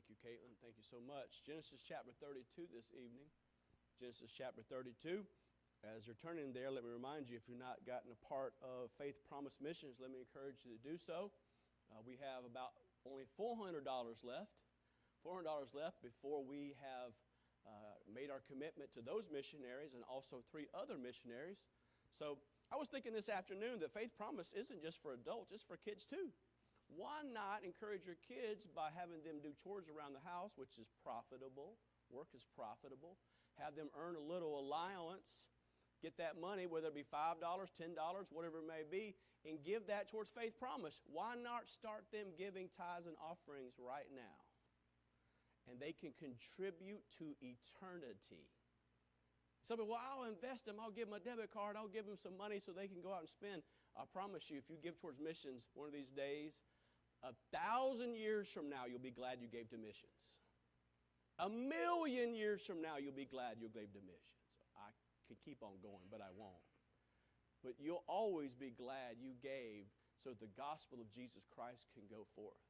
Thank you, Caitlin. Thank you so much. Genesis chapter 32 this evening. Genesis chapter 32. As you're turning there, let me remind you if you've not gotten a part of Faith Promise Missions, let me encourage you to do so. Uh, we have about only $400 left. $400 left before we have uh, made our commitment to those missionaries and also three other missionaries. So I was thinking this afternoon that Faith Promise isn't just for adults, it's for kids too. Why not encourage your kids by having them do chores around the house, which is profitable? Work is profitable. Have them earn a little allowance, get that money, whether it be $5, $10, whatever it may be, and give that towards Faith Promise. Why not start them giving tithes and offerings right now? And they can contribute to eternity. Somebody, well, I'll invest them. I'll give them a debit card. I'll give them some money so they can go out and spend. I promise you, if you give towards missions one of these days, a thousand years from now, you'll be glad you gave to missions. A million years from now, you'll be glad you gave to missions. I could keep on going, but I won't. But you'll always be glad you gave so the gospel of Jesus Christ can go forth.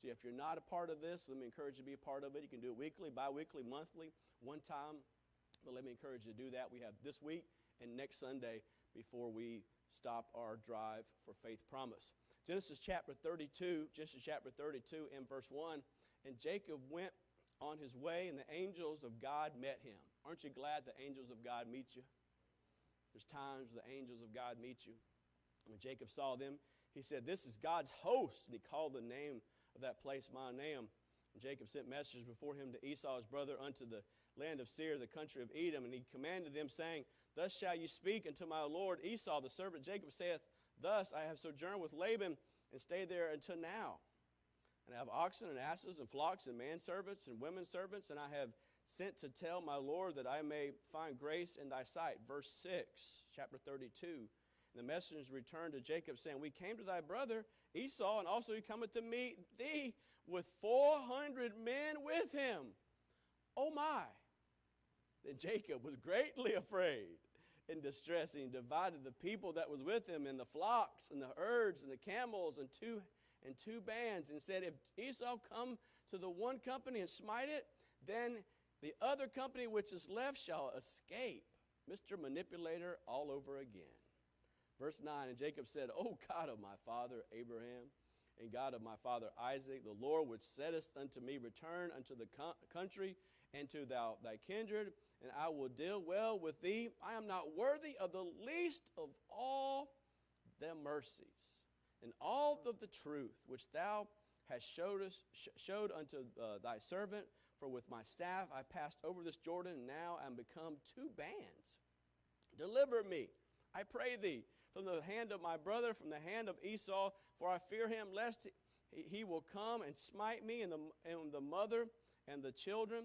See, if you're not a part of this, let me encourage you to be a part of it. You can do it weekly, bi weekly, monthly, one time. But let me encourage you to do that. We have this week and next Sunday before we stop our drive for Faith Promise. Genesis chapter 32, Genesis chapter 32 and verse 1. And Jacob went on his way, and the angels of God met him. Aren't you glad the angels of God meet you? There's times the angels of God meet you. When Jacob saw them, he said, This is God's host. And he called the name of that place Mahanaim. And Jacob sent messengers before him to Esau his brother unto the land of Seir, the country of Edom. And he commanded them, saying, Thus shall you speak unto my Lord Esau, the servant. Jacob saith, Thus I have sojourned with Laban and stayed there until now. And I have oxen and asses and flocks and manservants and women servants, and I have sent to tell my Lord that I may find grace in thy sight. Verse 6, chapter 32. And the messengers returned to Jacob, saying, We came to thy brother Esau, and also he cometh to meet thee with 400 men with him. Oh my! Then Jacob was greatly afraid in distress, and he divided the people that was with him and the flocks and the herds and the camels and two and two bands, and said, If Esau come to the one company and smite it, then the other company which is left shall escape. Mr. Manipulator all over again. Verse 9 And Jacob said, O God of my father Abraham, and God of my father Isaac, the Lord which saidest unto me, Return unto the country and to thou, thy kindred, and I will deal well with thee. I am not worthy of the least of all the mercies and all of the truth which thou hast showed, us, showed unto uh, thy servant. For with my staff I passed over this Jordan, and now I am become two bands. Deliver me, I pray thee, from the hand of my brother, from the hand of Esau, for I fear him, lest he will come and smite me and the, and the mother and the children.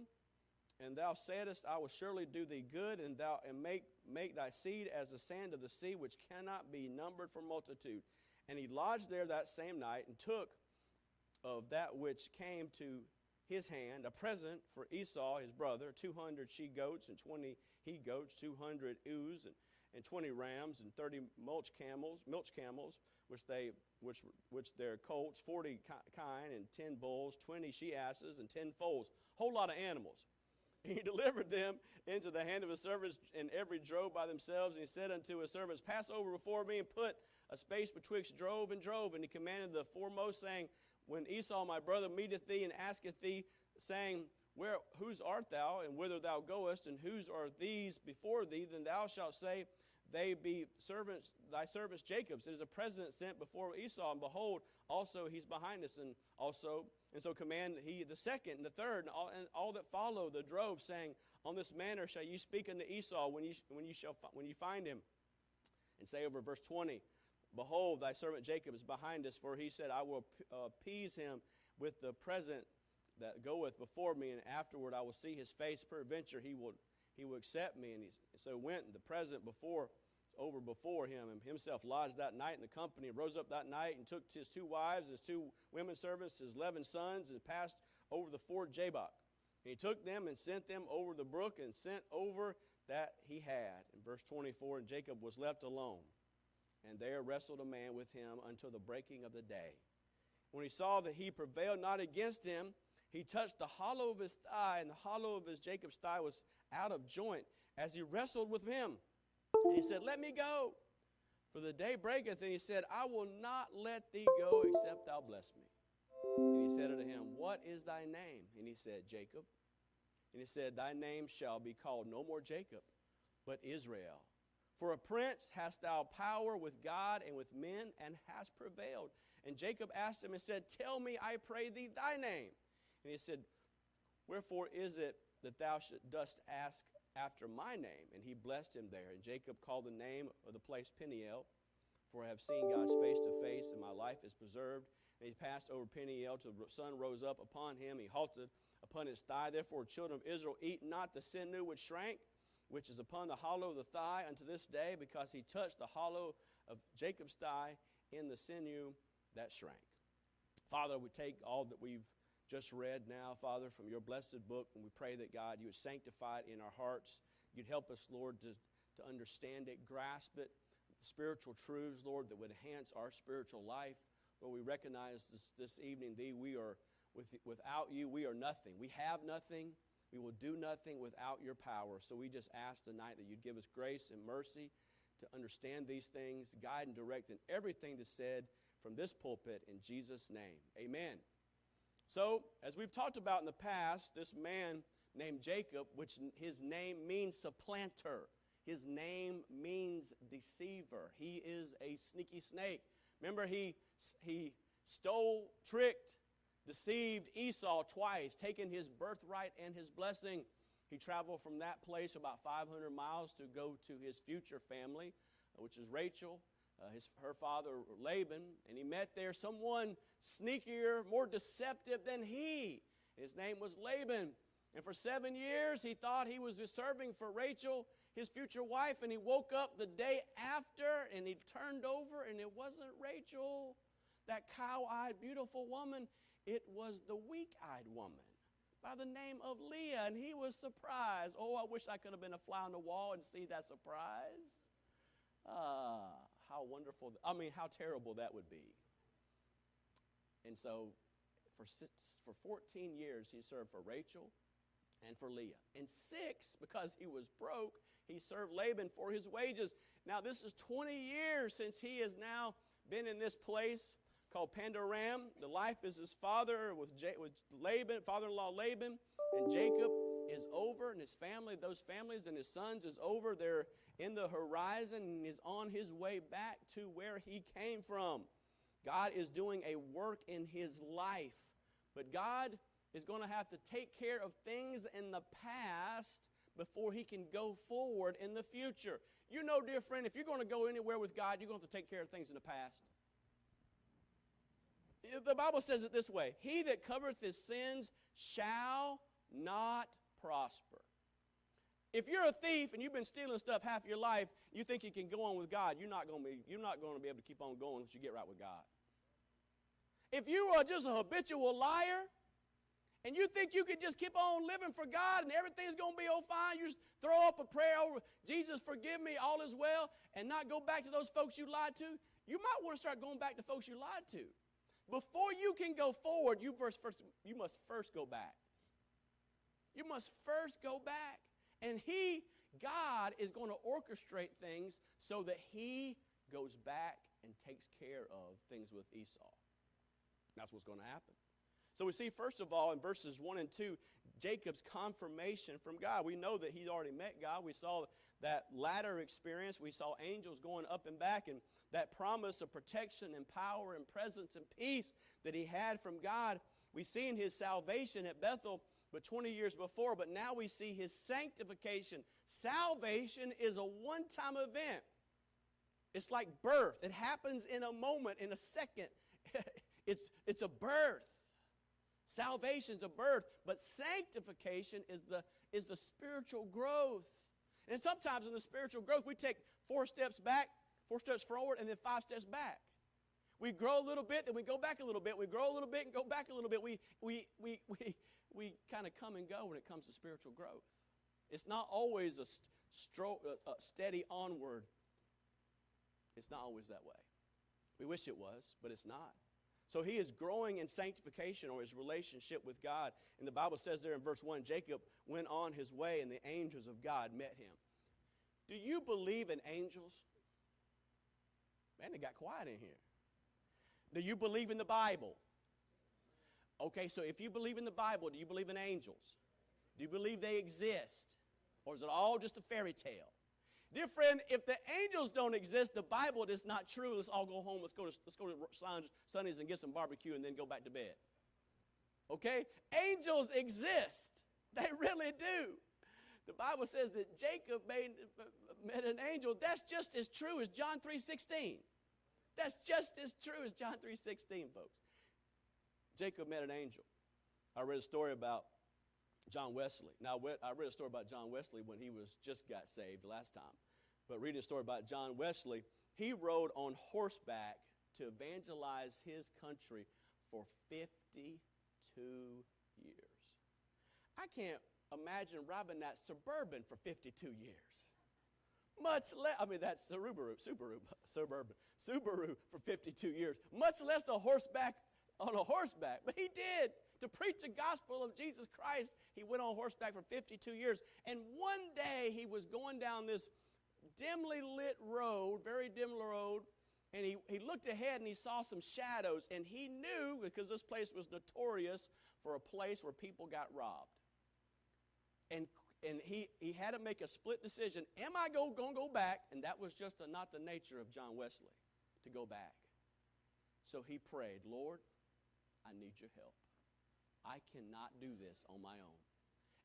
And thou saidest, I will surely do thee good, and thou and make, make thy seed as the sand of the sea, which cannot be numbered for multitude. And he lodged there that same night, and took of that which came to his hand a present for Esau his brother, two hundred she goats and twenty he goats, two hundred ewes and and 20 rams and 30 mulch camels, milch camels, which they which which their colts, 40 kine and 10 bulls, 20 she asses and 10 foals, a whole lot of animals. He delivered them into the hand of his servants, and every drove by themselves. And he said unto his servants, Pass over before me and put a space betwixt drove and drove. And he commanded the foremost, saying, When Esau my brother meeteth thee and asketh thee, saying, Where whose art thou, and whither thou goest, and whose are these before thee? Then thou shalt say, they be servants, thy servants Jacob's. It is a present sent before Esau, and behold, also he's behind us, and also, and so command he the second and the third, and all, and all that follow the drove, saying, On this manner shall you speak unto Esau when you when you shall when you find him, and say over verse twenty, Behold, thy servant Jacob is behind us, for he said, I will uh, appease him with the present that goeth before me, and afterward I will see his face. Peradventure he will he will accept me. And he so went, the present before over before him, and himself lodged that night in the company, and rose up that night and took his two wives, his two women servants, his eleven sons, and passed over the ford Jabbok. He took them and sent them over the brook and sent over that he had. In verse 24, and Jacob was left alone, and there wrestled a man with him until the breaking of the day. When he saw that he prevailed not against him, he touched the hollow of his thigh, and the hollow of his Jacob's thigh was out of joint as he wrestled with him. And he said, Let me go. For the day breaketh, and he said, I will not let thee go except thou bless me. And he said unto him, What is thy name? And he said, Jacob. And he said, Thy name shall be called no more Jacob, but Israel. For a prince hast thou power with God and with men, and hast prevailed. And Jacob asked him and said, Tell me, I pray thee, thy name. And he said, Wherefore is it that thou dost ask after my name? And he blessed him there. And Jacob called the name of the place Peniel, for I have seen God's face to face, and my life is preserved. And he passed over Peniel till the sun rose up upon him. He halted upon his thigh. Therefore, children of Israel, eat not the sinew which shrank, which is upon the hollow of the thigh unto this day, because he touched the hollow of Jacob's thigh in the sinew that shrank. Father, we take all that we've just read now, Father, from your blessed book, and we pray that, God, you would sanctify it in our hearts. You'd help us, Lord, to, to understand it, grasp it, spiritual truths, Lord, that would enhance our spiritual life. Lord, we recognize this, this evening, Thee, we are, with, without you, we are nothing. We have nothing. We will do nothing without your power. So we just ask tonight that you'd give us grace and mercy to understand these things, guide and direct in everything that's said from this pulpit in Jesus' name. Amen. So, as we've talked about in the past, this man named Jacob, which his name means supplanter, his name means deceiver. He is a sneaky snake. Remember, he, he stole, tricked, deceived Esau twice, taking his birthright and his blessing. He traveled from that place about 500 miles to go to his future family, uh, which is Rachel uh, his, her father Laban, and he met there someone sneakier, more deceptive than he. His name was Laban. And for seven years, he thought he was serving for Rachel, his future wife, and he woke up the day after and he turned over, and it wasn't Rachel, that cow eyed, beautiful woman. It was the weak eyed woman by the name of Leah, and he was surprised. Oh, I wish I could have been a fly on the wall and see that surprise. Ah how wonderful, I mean, how terrible that would be. And so for, six, for 14 years, he served for Rachel and for Leah. And six, because he was broke, he served Laban for his wages. Now, this is 20 years since he has now been in this place called Padan-aram. The life is his father with, J- with Laban, father-in-law Laban, and Jacob is over, and his family, those families and his sons is over. They're in the horizon and is on his way back to where he came from. God is doing a work in his life, but God is going to have to take care of things in the past before he can go forward in the future. You know, dear friend, if you're going to go anywhere with God, you're going to, have to take care of things in the past. The Bible says it this way He that covereth his sins shall not prosper. If you're a thief and you've been stealing stuff half your life, you think you can go on with God, you're not going to be, you're not going to be able to keep on going once you get right with God. If you are just a habitual liar and you think you can just keep on living for God and everything's going to be all fine, you just throw up a prayer over, Jesus, forgive me, all is well, and not go back to those folks you lied to, you might want to start going back to folks you lied to. Before you can go forward, you, first, you must first go back. You must first go back. And He, God, is going to orchestrate things so that He goes back and takes care of things with Esau. That's what's going to happen. So we see, first of all, in verses 1 and 2, Jacob's confirmation from God. We know that he's already met God. We saw that ladder experience. We saw angels going up and back, and that promise of protection and power and presence and peace that he had from God. We see in his salvation at Bethel but 20 years before, but now we see his sanctification. Salvation is a one time event. It's like birth, it happens in a moment, in a second. it's, it's a birth. Salvation's a birth, but sanctification is the, is the spiritual growth. And sometimes in the spiritual growth, we take four steps back, four steps forward, and then five steps back. We grow a little bit, then we go back a little bit. We grow a little bit and go back a little bit. We, we, we, we, we kind of come and go when it comes to spiritual growth. It's not always a, stro- a steady onward. It's not always that way. We wish it was, but it's not. So he is growing in sanctification or his relationship with God. And the Bible says there in verse 1 Jacob went on his way, and the angels of God met him. Do you believe in angels? Man, it got quiet in here. Do you believe in the Bible? Okay, so if you believe in the Bible, do you believe in angels? Do you believe they exist? Or is it all just a fairy tale? Dear friend, if the angels don't exist, the Bible is not true. Let's all go home. Let's go to, let's go to Sonny's and get some barbecue and then go back to bed. Okay? Angels exist. They really do. The Bible says that Jacob made, met an angel. That's just as true as John 3.16. That's just as true as John 3.16, folks. Jacob met an angel. I read a story about John Wesley. Now, I read a story about John Wesley when he was just got saved last time. But reading a story about John Wesley, he rode on horseback to evangelize his country for 52 years. I can't imagine riding that Suburban for 52 years. Much less, I mean, that's Subaru, Subaru, Suburban, Subaru for 52 years. Much less the horseback on a horseback. But he did to preach the gospel of Jesus Christ. He went on horseback for 52 years. And one day he was going down this dimly lit road, very dim road, and he, he looked ahead and he saw some shadows. And he knew, because this place was notorious for a place where people got robbed. And, and he, he had to make a split decision. Am I go, going to go back? And that was just a, not the nature of John Wesley, to go back. So he prayed, Lord, I need your help. I cannot do this on my own.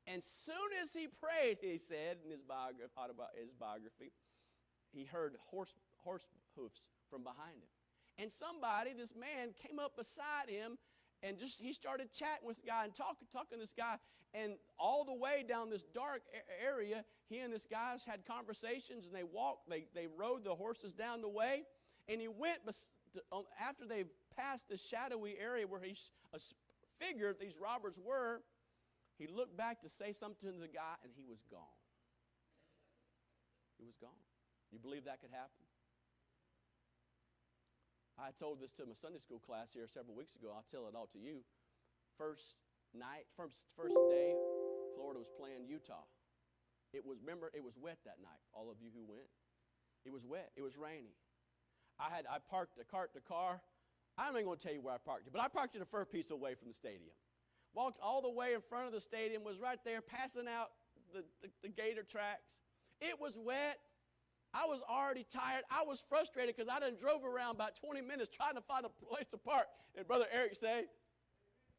And soon as he prayed, he said in his biography, his biography he heard horse, horse hoofs from behind him. And somebody, this man, came up beside him and just he started chatting with the guy and talking, talking to this guy. And all the way down this dark area, he and this guy had conversations and they walked, they, they rode the horses down the way. And he went, after they passed the shadowy area where he figured these robbers were, he looked back to say something to the guy and he was gone. He was gone. You believe that could happen? I told this to my Sunday school class here several weeks ago. I'll tell it all to you. First night, first, first day, Florida was playing Utah. It was, remember, it was wet that night, all of you who went. It was wet. It was rainy. I had I parked the cart the car I'm not going to tell you where I parked it, but I parked it a fur piece away from the stadium. Walked all the way in front of the stadium, was right there passing out the, the, the gator tracts. It was wet. I was already tired. I was frustrated because I done drove around about 20 minutes trying to find a place to park. And Brother Eric say,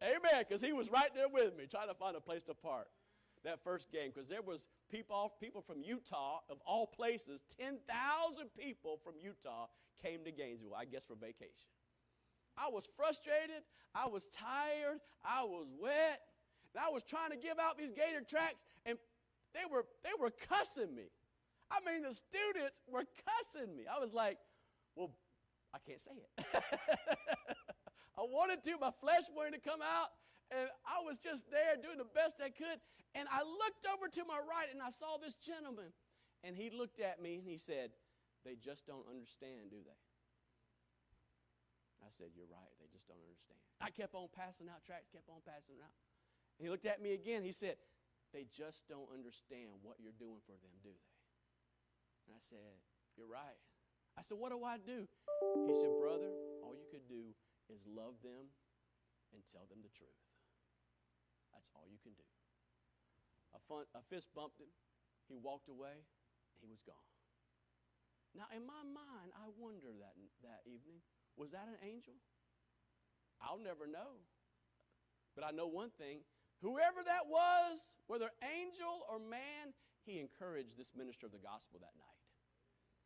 Amen, because he was right there with me trying to find a place to park that first game because there was people, people from Utah, of all places, 10,000 people from Utah came to Gainesville, I guess for vacation. I was frustrated. I was tired. I was wet. And I was trying to give out these gator tracts, and they were, they were cussing me. I mean, the students were cussing me. I was like, well, I can't say it. I wanted to, my flesh wanted to come out, and I was just there doing the best I could. And I looked over to my right, and I saw this gentleman, and he looked at me and he said, They just don't understand, do they? I said, You're right. They just don't understand. I kept on passing out tracts, kept on passing out. And he looked at me again. He said, They just don't understand what you're doing for them, do they? And I said, You're right. I said, What do I do? He said, Brother, all you could do is love them and tell them the truth. That's all you can do. A, fun, a fist bumped him. He walked away. He was gone. Now, in my mind, I wonder that, that evening was that an angel? I'll never know. But I know one thing whoever that was, whether angel or man, he encouraged this minister of the gospel that night.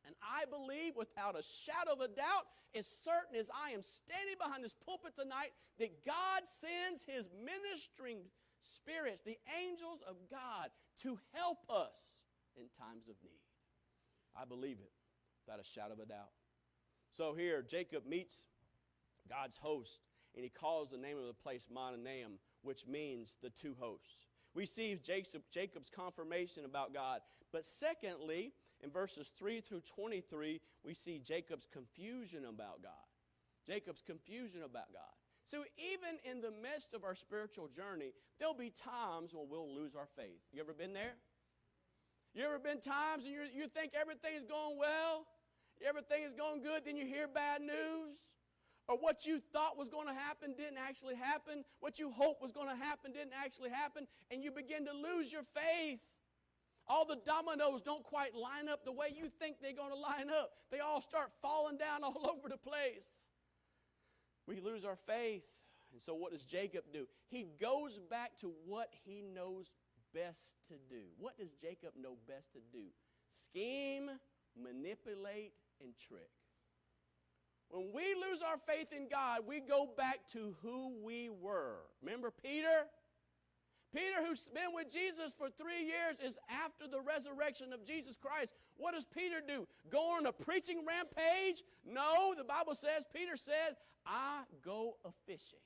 And I believe without a shadow of a doubt, as certain as I am standing behind this pulpit tonight, that God sends his ministering spirits, the angels of God, to help us in times of need. I believe it without a shadow of a doubt. So here, Jacob meets God's host, and he calls the name of the place Mahanaim, which means the two hosts. We see Jacob's confirmation about God. But secondly, in verses 3 through 23, we see Jacob's confusion about God. Jacob's confusion about God. So even in the midst of our spiritual journey, there'll be times when we'll lose our faith. You ever been there? You ever been times and you think everything is going well? Everything is going good, then you hear bad news? Or what you thought was going to happen didn't actually happen. What you hoped was going to happen didn't actually happen. And you begin to lose your faith. All the dominoes don't quite line up the way you think they're going to line up. They all start falling down all over the place we lose our faith. And so, what does Jacob do? He goes back to what he knows best to do. What does Jacob know best to do? Scheme, manipulate, and trick. When we lose our faith in God, we go back to who we were. Remember Peter? Peter, who's been with Jesus for three years, is after the resurrection of Jesus Christ. What does Peter do? Go on a preaching rampage? No, the Bible says, Peter said, I go a fishing.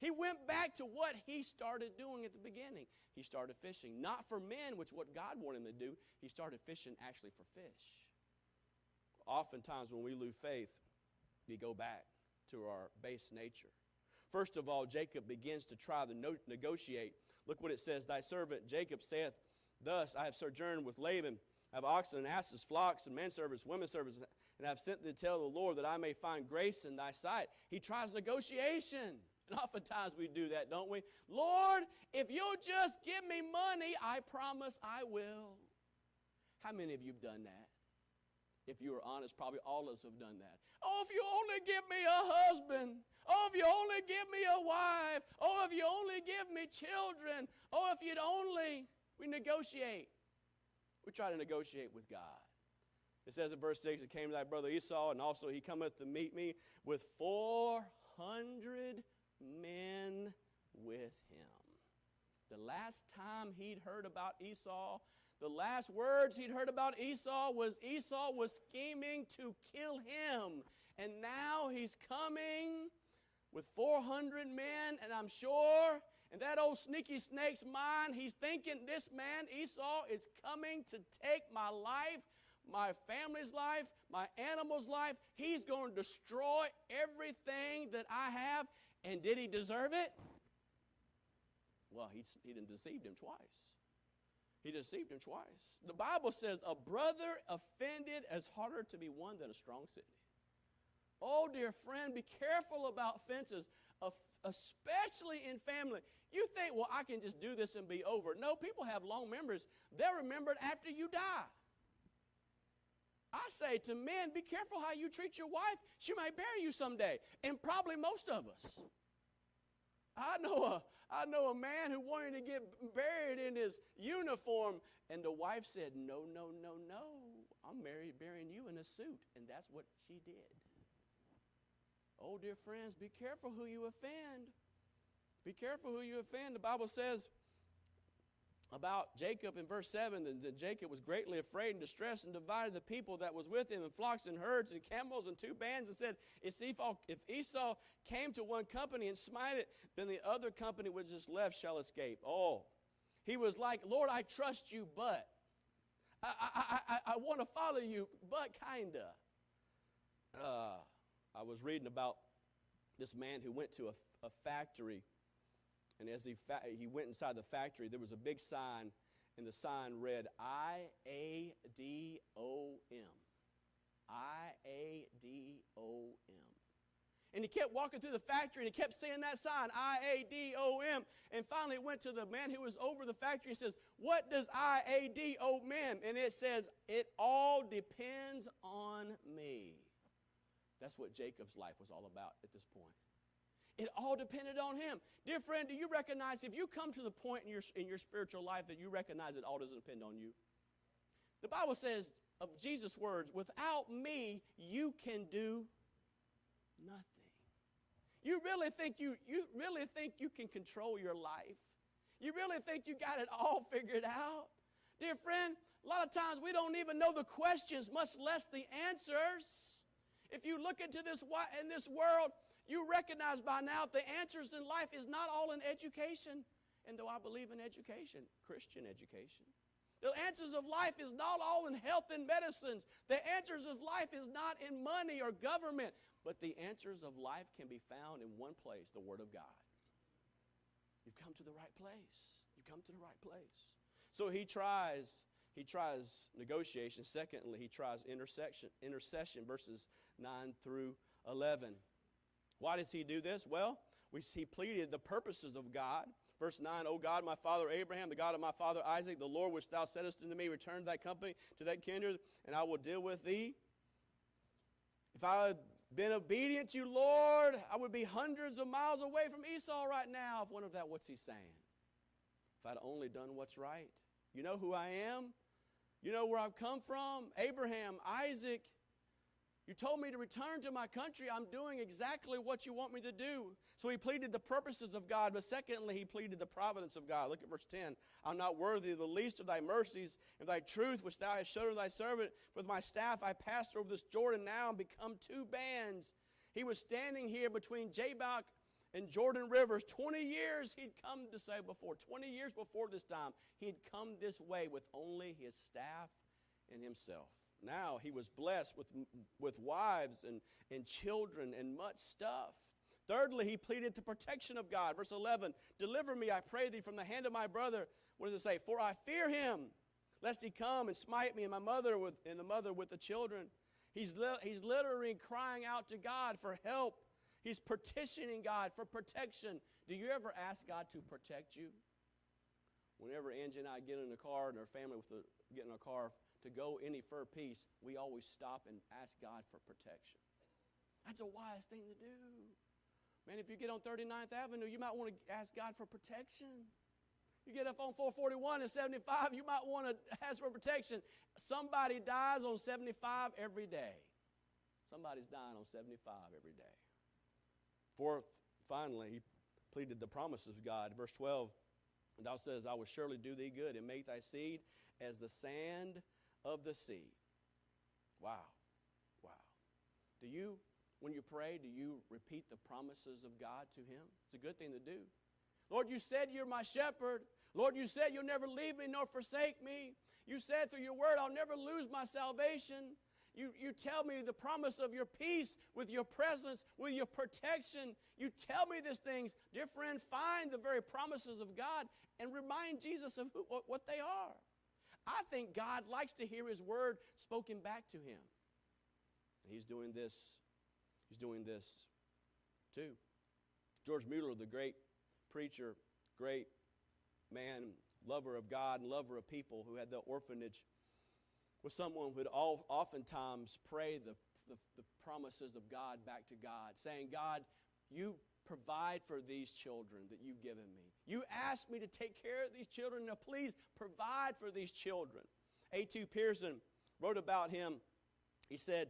He went back to what he started doing at the beginning. He started fishing, not for men, which what God wanted him to do. He started fishing actually for fish. Oftentimes, when we lose faith, we go back to our base nature. First of all, Jacob begins to try to no- negotiate. Look what it says Thy servant Jacob saith, Thus I have sojourned with Laban, I have oxen and asses, flocks and men servants, women servants, and I have sent to tell the Lord that I may find grace in thy sight. He tries negotiation. And oftentimes we do that, don't we? Lord, if you'll just give me money, I promise I will. How many of you have done that? If you were honest, probably all of us have done that. Oh, if you only give me a husband. Oh, if you only give me a wife. Oh, if you only give me children. Oh, if you'd only. We negotiate. We try to negotiate with God. It says in verse 6, It came to thy brother Esau, and also he cometh to meet me with 400 men with him. The last time he'd heard about Esau, the last words he'd heard about Esau was Esau was scheming to kill him. And now he's coming with 400 men, and I'm sure in that old sneaky snake's mind, he's thinking this man, Esau, is coming to take my life, my family's life, my animal's life. He's going to destroy everything that I have. And did he deserve it? Well, he, he deceived him twice. He deceived him twice. The Bible says, A brother offended is harder to be won than a strong city. Oh, dear friend, be careful about fences, especially in family. You think, well, I can just do this and be over. No, people have long memories. They're remembered after you die. I say to men, be careful how you treat your wife. She might bury you someday, and probably most of us. I know a, I know a man who wanted to get buried in his uniform, and the wife said, No, no, no, no. I'm married, burying you in a suit. And that's what she did. Oh, dear friends, be careful who you offend. Be careful who you offend. The Bible says about Jacob in verse 7 that, that Jacob was greatly afraid and distressed and divided the people that was with him in flocks and herds and camels and two bands and said, if Esau, if Esau came to one company and smite it, then the other company which is left shall escape. Oh, he was like, Lord, I trust you, but I, I, I, I want to follow you, but kinda. Uh, I was reading about this man who went to a, a factory and as he, fa- he went inside the factory, there was a big sign, and the sign read I A D O M. I A D O M. And he kept walking through the factory and he kept saying that sign, I A D O M. And finally it went to the man who was over the factory and says, What does I A D O mean? And it says, It all depends on me. That's what Jacob's life was all about at this point. It all depended on him. Dear friend, do you recognize if you come to the point in your, in your spiritual life that you recognize it all doesn't depend on you? The Bible says of Jesus' words, without me, you can do nothing. You really think you, you really think you can control your life? You really think you got it all figured out? Dear friend, a lot of times we don't even know the questions, much less the answers. If you look into this in this world, you recognize by now the answers in life is not all in education. And though I believe in education, Christian education, The answers of life is not all in health and medicines. The answers of life is not in money or government. But the answers of life can be found in one place the Word of God. You've come to the right place. You've come to the right place. So he tries. He tries negotiation. Secondly, he tries intersection, intercession, verses 9 through 11. Why does he do this? Well, we, he pleaded the purposes of God. Verse 9, O God, my father Abraham, the God of my father Isaac, the Lord which thou saidst unto me, return to thy company, to that kindred, and I will deal with thee. If I had been obedient to you, Lord, I would be hundreds of miles away from Esau right now. If one of that, what's he saying? If I'd only done what's right. You know who I am? You know where I've come from? Abraham, Isaac, you told me to return to my country. I'm doing exactly what you want me to do. So he pleaded the purposes of God, but secondly, he pleaded the providence of God. Look at verse 10. I'm not worthy of the least of thy mercies and thy truth, which thou hast showed thy servant. For with my staff I passed over this Jordan now and become two bands. He was standing here between Jabbok and Jordan rivers. 20 years he'd come to say before, 20 years before this time, he'd come this way with only his staff and himself. Now he was blessed with, with wives and, and children and much stuff. Thirdly, he pleaded the protection of God. Verse 11 Deliver me, I pray thee, from the hand of my brother. What does it say? For I fear him, lest he come and smite me and my mother with, and the mother with the children. He's, li- he's literally crying out to God for help. He's petitioning God for protection. Do you ever ask God to protect you? Whenever Angie and I get in a car and our family with the, get in a car, to go any fur piece, we always stop and ask God for protection. That's a wise thing to do. Man, if you get on 39th Avenue, you might want to ask God for protection. You get up on 441 and 75, you might want to ask for protection. Somebody dies on 75 every day. Somebody's dying on 75 every day. Fourth, finally, he pleaded the promises of God. Verse 12, thou says, I will surely do thee good and make thy seed as the sand of the sea. Wow. Wow. Do you, when you pray, do you repeat the promises of God to Him? It's a good thing to do. Lord, you said you're my shepherd. Lord, you said you'll never leave me nor forsake me. You said through your word, I'll never lose my salvation. You, you tell me the promise of your peace with your presence, with your protection. You tell me these things. Dear friend, find the very promises of God and remind Jesus of who, what, what they are. I think God likes to hear his word spoken back to him. And he's doing this, he's doing this too. George Mueller, the great preacher, great man, lover of God and lover of people who had the orphanage, was someone who would all, oftentimes pray the, the, the promises of God back to God, saying, God, you provide for these children that you've given me. You asked me to take care of these children. Now, please provide for these children. A.T. Pierson wrote about him. He said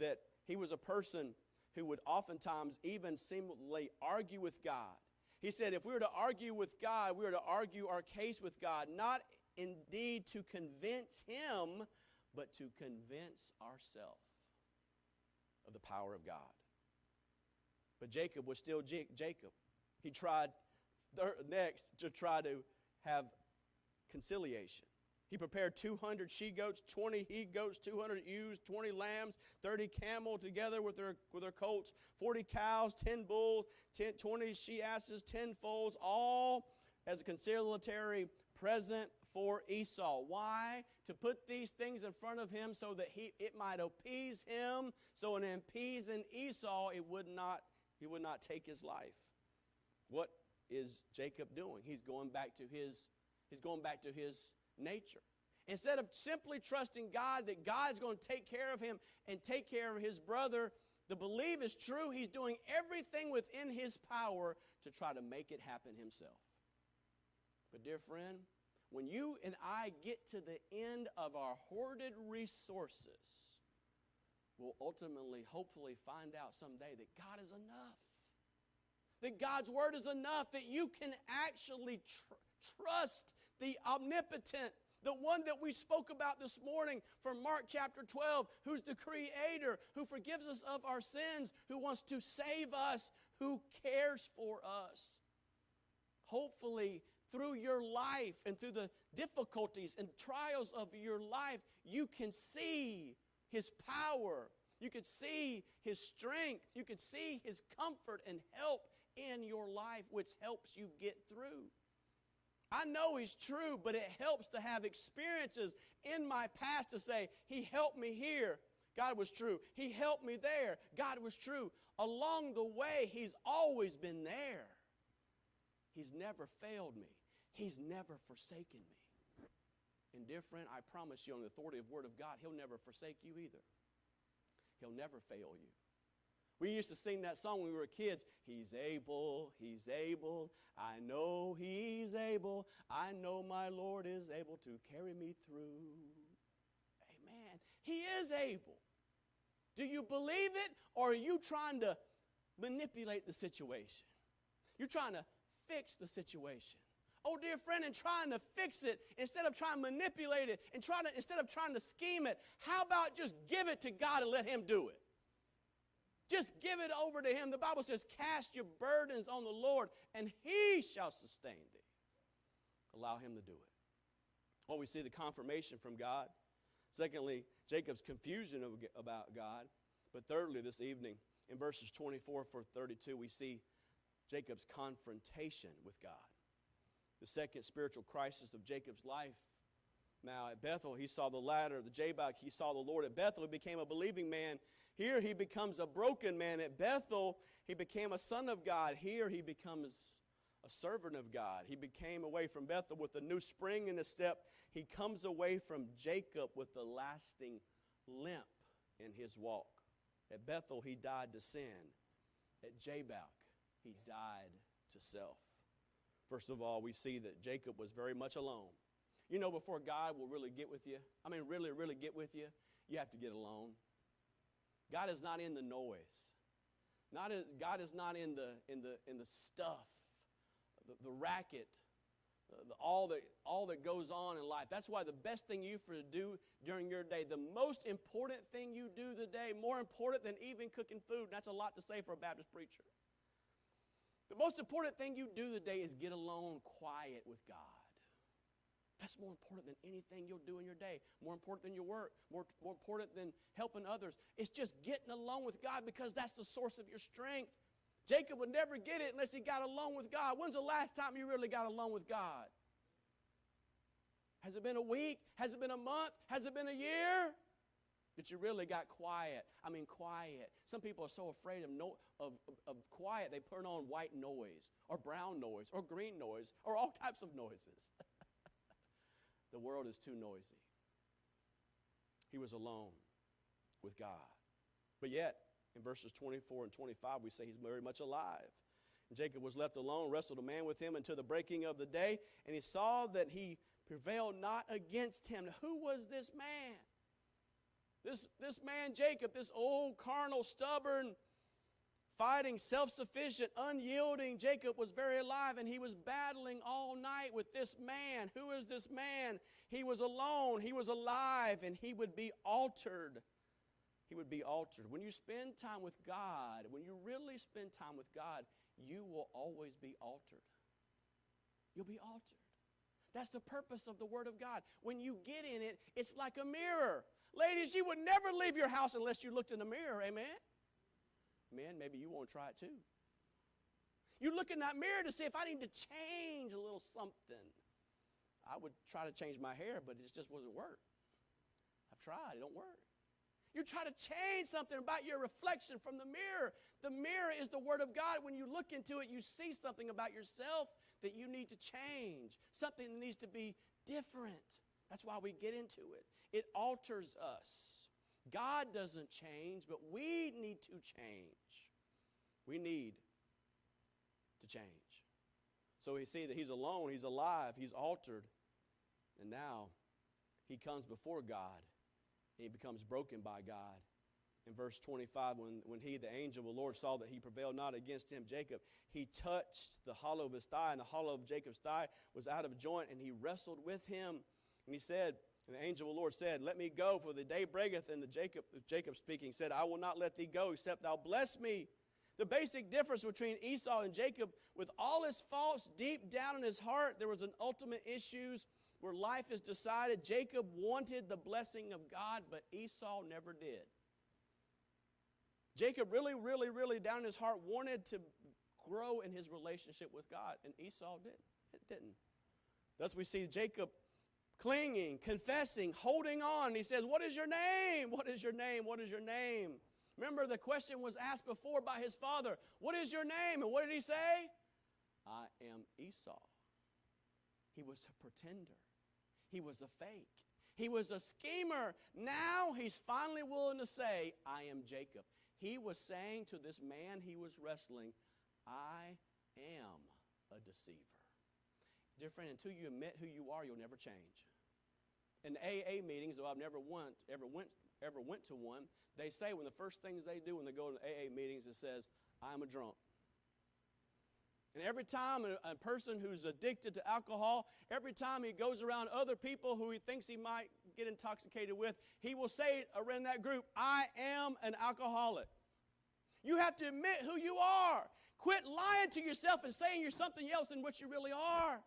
that he was a person who would oftentimes even seemingly argue with God. He said, if we were to argue with God, we were to argue our case with God, not indeed to convince Him, but to convince ourselves of the power of God. But Jacob was still Jacob. He tried next to try to have conciliation. He prepared 200 she goats, 20 he goats, 200 ewes, 20 lambs, 30 camel together with their, with their colts, 40 cows, 10 bulls, 10, 20 she asses, 10 foals, all as a conciliatory present for Esau. Why? To put these things in front of him so that he, it might appease him. So in appeasing Esau, it would not he would not take his life. What is Jacob doing? He's going back to his, he's going back to his nature. Instead of simply trusting God that God's going to take care of him and take care of his brother, the belief is true. He's doing everything within his power to try to make it happen himself. But, dear friend, when you and I get to the end of our hoarded resources, we'll ultimately, hopefully, find out someday that God is enough. That God's Word is enough, that you can actually tr- trust the omnipotent, the one that we spoke about this morning from Mark chapter 12, who's the creator, who forgives us of our sins, who wants to save us, who cares for us. Hopefully, through your life and through the difficulties and trials of your life, you can see His power. You can see His strength. You can see His comfort and help in your life, which helps you get through. I know He's true, but it helps to have experiences in my past to say, He helped me here. God was true. He helped me there. God was true. Along the way, He's always been there. He's never failed me. He's never forsaken me. And, dear friend, I promise you, on the authority of Word of God, He'll never forsake you either. He'll never fail you. We used to sing that song when we were kids. He's able, He's able. I know He's able. I know my Lord is able to carry me through. Amen. He is able. Do you believe it, or are you trying to manipulate the situation? You're trying to fix the situation. Oh, dear friend, and trying to fix it instead of trying to manipulate it and trying to instead of trying to scheme it, how about just give it to God and let Him do it? Just give it over to Him. The Bible says, Cast your burdens on the Lord, and He shall sustain thee. Allow Him to do it. Well, we see the confirmation from God. Secondly, Jacob's confusion about God. But thirdly, this evening, in verses 24 for 32, we see Jacob's confrontation with God. The second spiritual crisis of Jacob's life. Now, at Bethel, he saw the ladder, of the Jabbok, he saw the Lord. At Bethel, he became a believing man. Here, he becomes a broken man. At Bethel, he became a son of God. Here, he becomes a servant of God. He became away from Bethel with a new spring in his step. He comes away from Jabbok with a lasting limp in his walk. At Bethel, he died to sin. At Jabbok, he died to self. First of all, we see that Jacob was very much alone. You know, before God will really get with you, I mean, really, really get with you, you have to get alone. God is not in the noise. Not in, God is not in the, in the, in the stuff, the, the racket, the, all, that, all that goes on in life. That's why the best thing you for to do during your day, the most important thing you do the day, more important than even cooking food, that's a lot to say for a Baptist preacher. The most important thing you do today is get alone quiet with God. That's more important than anything you'll do in your day, more important than your work, more, more important than helping others. It's just getting alone with God because that's the source of your strength. Jacob would never get it unless he got alone with God. When's the last time you really got alone with God? Has it been a week? Has it been a month? Has it been a year? that you really got quiet. I mean, quiet. Some people are so afraid of, no, of, of quiet, they put on white noise or brown noise or green noise or all types of noises. the world is too noisy. He was alone with God. But yet, in verses 24 and 25, we say he's very much alive. And Jacob was left alone, wrestled a man with him until the breaking of the day, and he saw that he prevailed not against him. Who was this man? This, this man, Jacob, this old, carnal, stubborn, fighting, self sufficient, unyielding Jacob was very alive and he was battling all night with this man. Who is this man? He was alone, he was alive, and he would be altered. He would be altered. When you spend time with God, when you really spend time with God, you will always be altered. You'll be altered. That's the purpose of the Word of God. When you get in it, it's like a mirror. Ladies, you would never leave your house unless you looked in the mirror. Amen? Men, maybe you want to try it too. You look in that mirror to see if I need to change a little something. I would try to change my hair, but it just wasn't work. I've tried, it don't work. You try to change something about your reflection from the mirror. The mirror is the Word of God. When you look into it, you see something about yourself that you need to change, something that needs to be different. That's why we get into it. It alters us. God doesn't change, but we need to change. We need to change. So we see that he's alone, he's alive, he's altered, and now he comes before God and he becomes broken by God. In verse 25, when, when he, the angel of the Lord, saw that he prevailed not against him, Jacob, he touched the hollow of his thigh, and the hollow of Jacob's thigh was out of joint, and he wrestled with him. And he said, and the angel of the Lord said, Let me go, for the day breaketh. And the Jacob, Jacob speaking, said, I will not let thee go, except thou bless me. The basic difference between Esau and Jacob, with all his faults deep down in his heart, there was an ultimate issues where life is decided. Jacob wanted the blessing of God, but Esau never did. Jacob really, really, really down in his heart wanted to grow in his relationship with God, and Esau didn't. It didn't. Thus, we see Jacob clinging, confessing, holding on. He says, What is your name? What is your name? What is your name? Remember, the question was asked before by his father, What is your name? And what did he say? I am Esau. He was a pretender, he was a fake, he was a schemer. Now he's finally willing to say, I am Jacob. He was saying to this man he was wrestling, I am a deceiver. Dear friend, until you admit who you are, you'll never change. In AA meetings, though I've never went, ever went, ever went to one, they say when the first things they do when they go to AA meetings, it says, I'm a drunk. And every time a, person who's addicted to alcohol, every time he goes around other people who he thinks he might get intoxicated with, he will say around that group, I am an alcoholic. You have to admit who you are. Quit lying to yourself and saying you're something else than what you really are.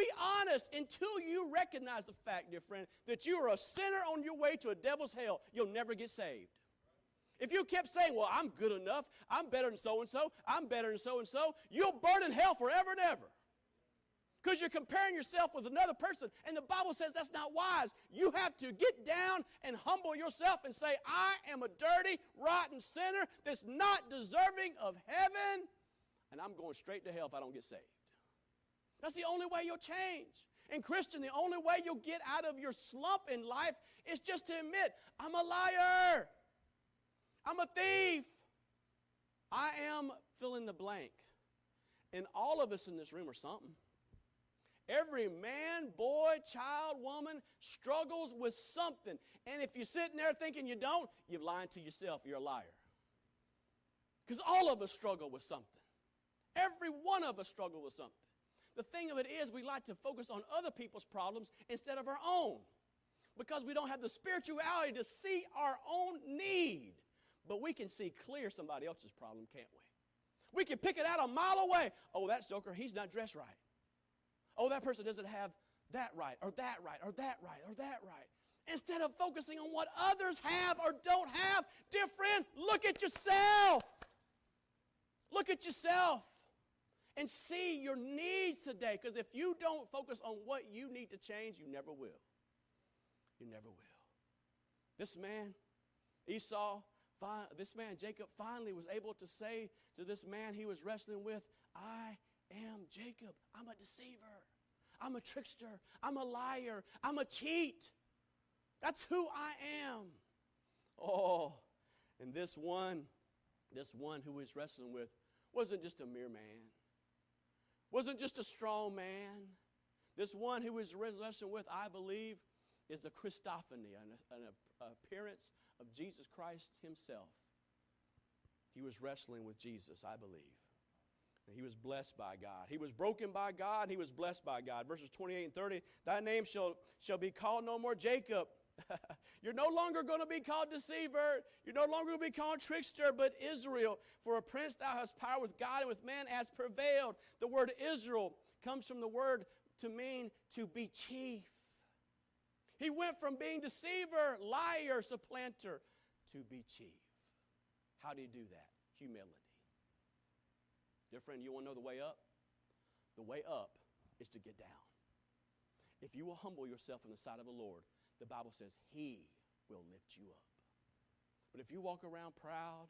Be honest until you recognize the fact, dear friend, that you are a sinner on your way to a devil's hell. You'll never get saved. If you kept saying, Well, I'm good enough, I'm better than so and so, I'm better than so and so, you'll burn in hell forever and ever. Because you're comparing yourself with another person. And the Bible says that's not wise. You have to get down and humble yourself and say, I am a dirty, rotten sinner that's not deserving of heaven, and I'm going straight to hell if I don't get saved. That's the only way you'll change. And, Christian, the only way you'll get out of your slump in life is just to admit, I'm a liar. I'm a thief. I am fill in the blank. And all of us in this room are something. Every man, boy, child, woman struggles with something. And if you're sitting there thinking you don't, you're lying to yourself. You're a liar. Because all of us struggle with something. Every one of us struggle with something. The thing of it is, we like to focus on other people's problems instead of our own because we don't have the spirituality to see our own need. But we can see clear somebody else's problem, can't we? We can pick it out a mile away. Oh, that joker, he's not dressed right. Oh, that person doesn't have that right, or that right, or that right, or that right. Instead of focusing on what others have or don't have, dear friend, look at yourself. Look at yourself and see your needs today. Because if you don't focus on what you need to change, you never will. You never will. This man, Esau, this man, Jacob, finally was able to say to this man he was wrestling with, I am Jacob. I'm a deceiver. I'm a trickster. I'm a liar. I'm a cheat. That's who I am. Oh, and this one, this one who he's wrestling with wasn't just a mere man wasn't just a strong man. This one who was wrestling with, I believe, is the Christophany, an, an appearance of Jesus Christ himself. He was wrestling with Jesus, I believe. And he was blessed by God. He was broken by God. He was blessed by God. Verses 28 and 30 Thy name shall, shall be called no more Jacob. You're no longer going to be called deceiver. You're no longer going to be called trickster, but Israel. For a prince thou hast power with God and with man has prevailed. The word Israel comes from the word to mean to be chief. He went from being deceiver, liar, supplanter to be chief. How do you do that? Humility. Dear friend, you want to know the way up? The way up is to get down. If you will humble yourself in the sight of the Lord, the Bible says He will lift you up. But if you walk around proud,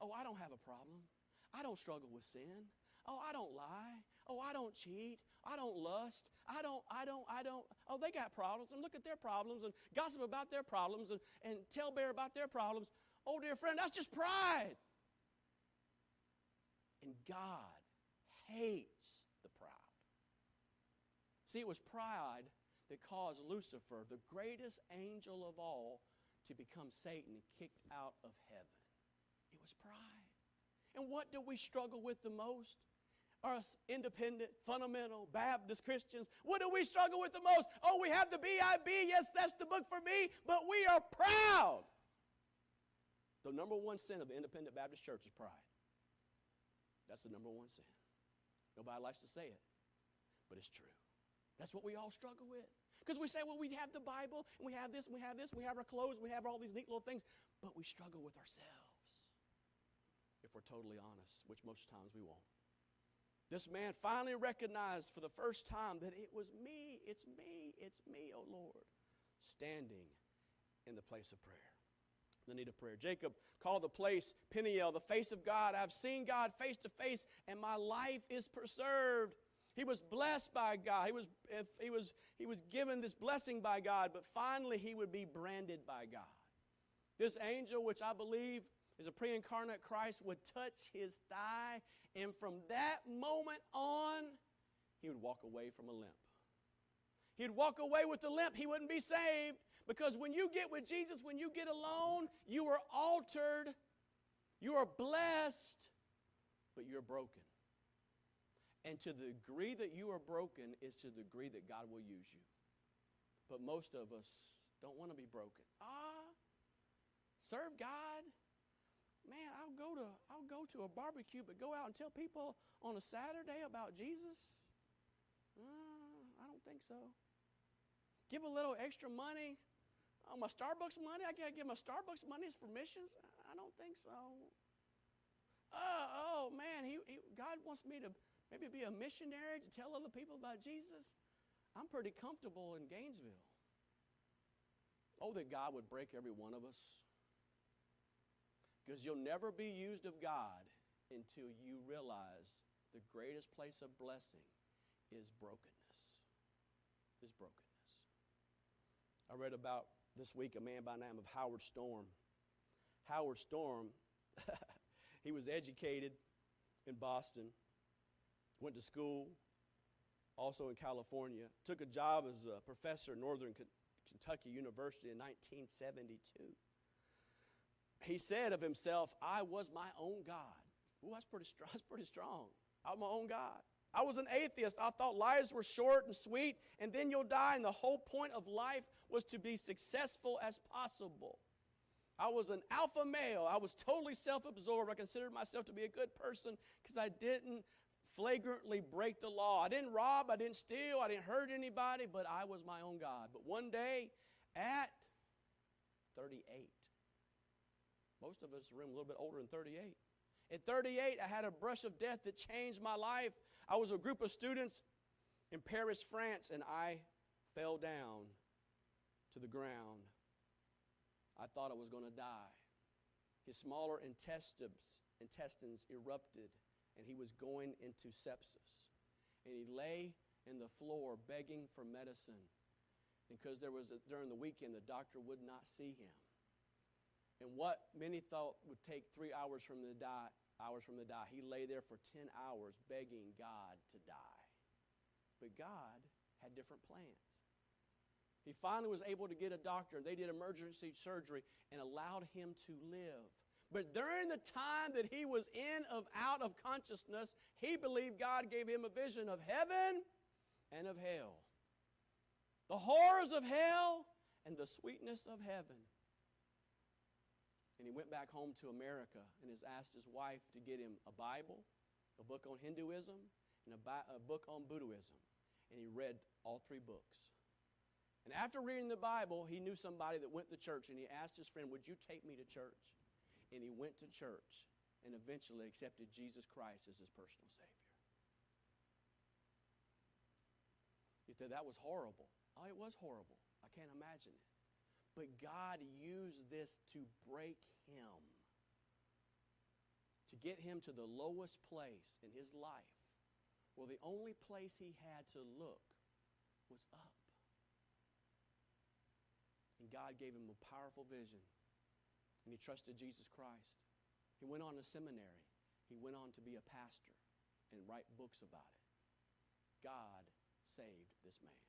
oh, I don't have a problem. I don't struggle with sin. Oh, I don't lie. Oh, I don't cheat. I don't lust. I don't, I don't, I don't. Oh, they got problems. And look at their problems and gossip about their problems and, and tell bear about their problems. Oh, dear friend, that's just pride. And God hates the proud. See, it was pride that caused Lucifer, the greatest angel of all, to become Satan and kicked out of heaven. It was pride. And what do we struggle with the most? Us independent, fundamental, Baptist Christians, what do we struggle with the most? Oh, we have the BIB. Yes, that's the book for me, but we are proud. The number one sin of the independent Baptist church is pride. That's the number one sin. Nobody likes to say it, but it's true. That's what we all struggle with. Because we say, well, we have the Bible, and we have this, and we have this, we have our clothes, we have all these neat little things, but we struggle with ourselves. If we're totally honest, which most times we won't. This man finally recognized for the first time that it was me, it's me, it's me, oh Lord, standing in the place of prayer. The need of prayer. Jacob called the place Peniel, the face of God. I've seen God face to face, and my life is preserved. He was blessed by God. He was, he, was, he was given this blessing by God, but finally he would be branded by God. This angel, which I believe is a pre incarnate Christ, would touch his thigh, and from that moment on, he would walk away from a limp. He'd walk away with a limp. He wouldn't be saved because when you get with Jesus, when you get alone, you are altered, you are blessed, but you're broken. And to the degree that you are broken is to the degree that God will use you. But most of us don't want to be broken. Ah, serve God. Man, I'll go to I'll go to a barbecue, but go out and tell people on a Saturday about Jesus. Uh, I don't think so. Give a little extra money. Oh, my Starbucks money? I gotta give my Starbucks money for missions? I don't think so. Oh, oh man, he, he, God wants me to maybe be a missionary to tell other people about Jesus, I'm pretty comfortable in Gainesville. Oh, that God would break every one of us. Because you'll never be used of God until you realize the greatest place of blessing is brokenness. Is brokenness. I read about this week a man by the name of Howard Storm. Howard Storm, he was educated in Boston went to school also in California, took a job as a professor at Northern Kentucky University in 1972. He said of himself, I was my own God. Ooh, that's pretty, strong. that's pretty strong. I'm my own God. I was an atheist. I thought lives were short and sweet, and then you'll die, and the whole point of life was to be successful as possible. I was an alpha male. I was totally self absorbed. I considered myself to be a good person because I didn't flagrantly break the law. I didn't rob, I didn't steal, I didn't hurt anybody, but I was my own God. But one day at 38, most of us are a little bit older than 38. At 38, I had a brush of death that changed my life. I was a group of students in Paris, France, and I fell down to the ground. I thought I was going to die. His smaller intestines, intestines erupted and he was going into sepsis. And he lay in the floor begging for medicine because there was a, during the weekend the doctor would not see him. And what many thought would take three hours from the die, hours from the die, he lay there for 10 hours begging God to die. But God had different plans. He finally was able to get a doctor, and they did emergency surgery and allowed him to live. But during the time that he was in of out of consciousness, he believed God gave him a vision of heaven and of hell. The horrors of hell and the sweetness of heaven. And he went back home to America and has asked his wife to get him a Bible, a book on Hinduism, and a, bi- a book on Buddhism. And he read all three books. And after reading the Bible, he knew somebody that went to church and he asked his friend, Would you take me to church? And he went to church and eventually accepted Jesus Christ as his personal Savior. You said that was horrible. Oh, it was horrible. I can't imagine it. But God used this to break him, to get him to the lowest place in his life, where the only place he had to look was up. And God gave him a powerful vision and he trusted Jesus Christ. He went on to seminary. He went on to be a pastor and write books about it. God saved this man.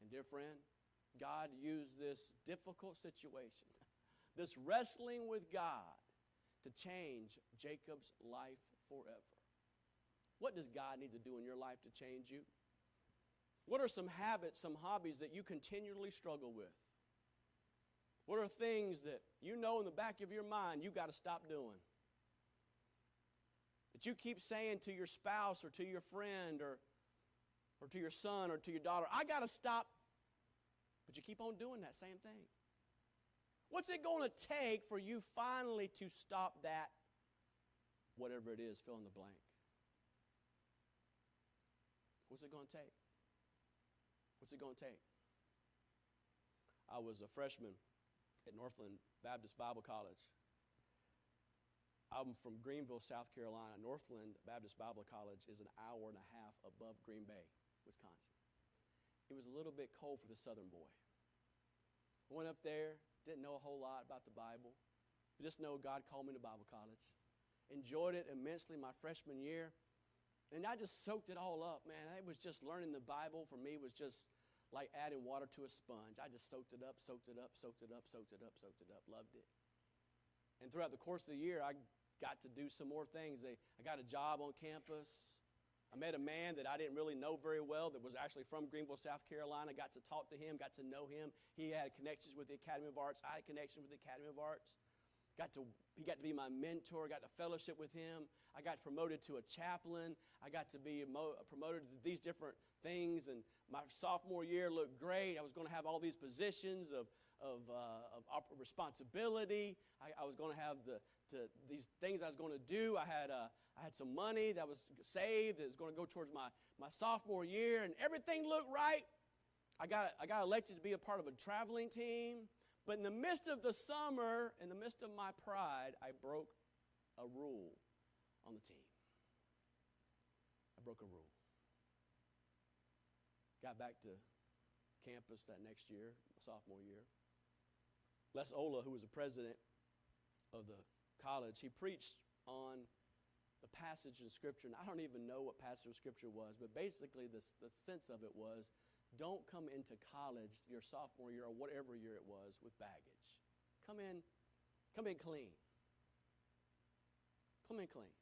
And, dear friend, God used this difficult situation, this wrestling with God, to change Jacob's life forever. What does God need to do in your life to change you? What are some habits, some hobbies that you continually struggle with? What are things that you know in the back of your mind you've got to stop doing? that you keep saying to your spouse or to your friend or, or to your son or to your daughter, I got to stop, but you keep on doing that same thing. What's it going to take for you finally to stop that, whatever it is, fill in the blank? What's it going to take? What's it going to take? I was a freshman at Northland Baptist Bible College. I'm from Greenville, South Carolina. Northland Baptist Bible College is an hour and a half above Green Bay, Wisconsin. It was a little bit cold for the southern boy. I went up there, didn't know a whole lot about the Bible, just know God called me to Bible college. Enjoyed it immensely my freshman year. And I just soaked it all up, man. It was just learning the Bible for me was just like adding water to a sponge. I just soaked it up, soaked it up, soaked it up, soaked it up, soaked it up, loved it. And throughout the course of the year, I got to do some more things. I got a job on campus. I met a man that I didn't really know very well that was actually from Greenville, South Carolina. Got to talk to him, got to know him. He had connections with the Academy of Arts. I had connections with the Academy of Arts. Got to, he got to be my mentor, got to fellowship with him. I got promoted to a chaplain. I got to be promoted to these different things. And my sophomore year looked great. I was going to have all these positions of, of, uh, of responsibility. I, I was going to have the, the, these things I was going to do. I had, uh, I had some money that was saved that was going to go towards my, my sophomore year, and everything looked right. I got, I got elected to be a part of a traveling team. But in the midst of the summer, in the midst of my pride, I broke a rule on the team. I broke a rule. Got back to campus that next year, sophomore year. Les Ollila, who was the president of the college, he preached on the passage in Scripture. And I don't even know what passage of Scripture was, but basically, the, the sense of it was don't come into college your sophomore year or whatever year it was with baggage. Come in, come in clean. Come in clean.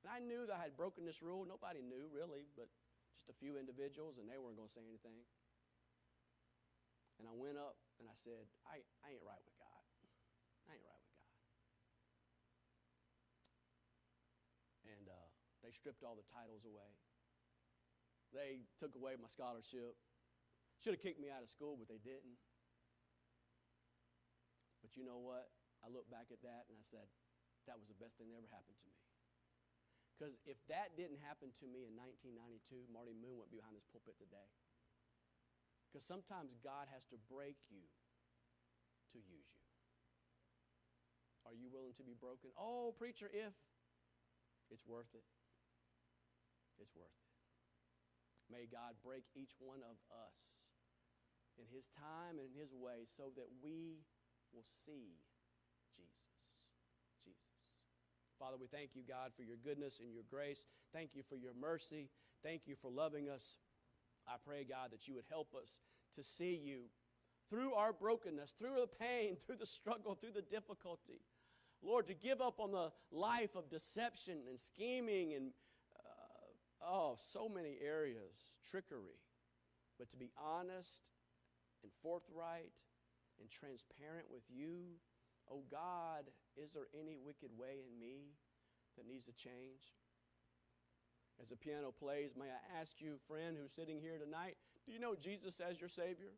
And I knew that I had broken this rule. Nobody knew really, but just a few individuals, and they weren't going to say anything. And I went up and I said, I, I ain't right with God. I ain't right with God. And uh, they stripped all the titles away. They took away my scholarship. Should have kicked me out of school, but they didn't. But you know what? I look back at that and I said, that was the best thing that ever happened to me. Because if that didn't happen to me in 1992, Marty Moon went behind this pulpit today. Because sometimes God has to break you to use you. Are you willing to be broken? Oh, preacher, if it's worth it. It's worth it. May God break each one of us in His time and in His way so that we will see Jesus. Jesus. Father, we thank you, God, for your goodness and your grace. Thank you for your mercy. Thank you for loving us. I pray, God, that you would help us to see you through our brokenness, through the pain, through the struggle, through the difficulty. Lord, to give up on the life of deception and scheming and uh, oh, so many areas, trickery. But to be honest and forthright and transparent with you, oh God, is there any wicked way in me that needs to change? As the piano plays, may I ask you, friend who's sitting here tonight, do you know Jesus as your Savior?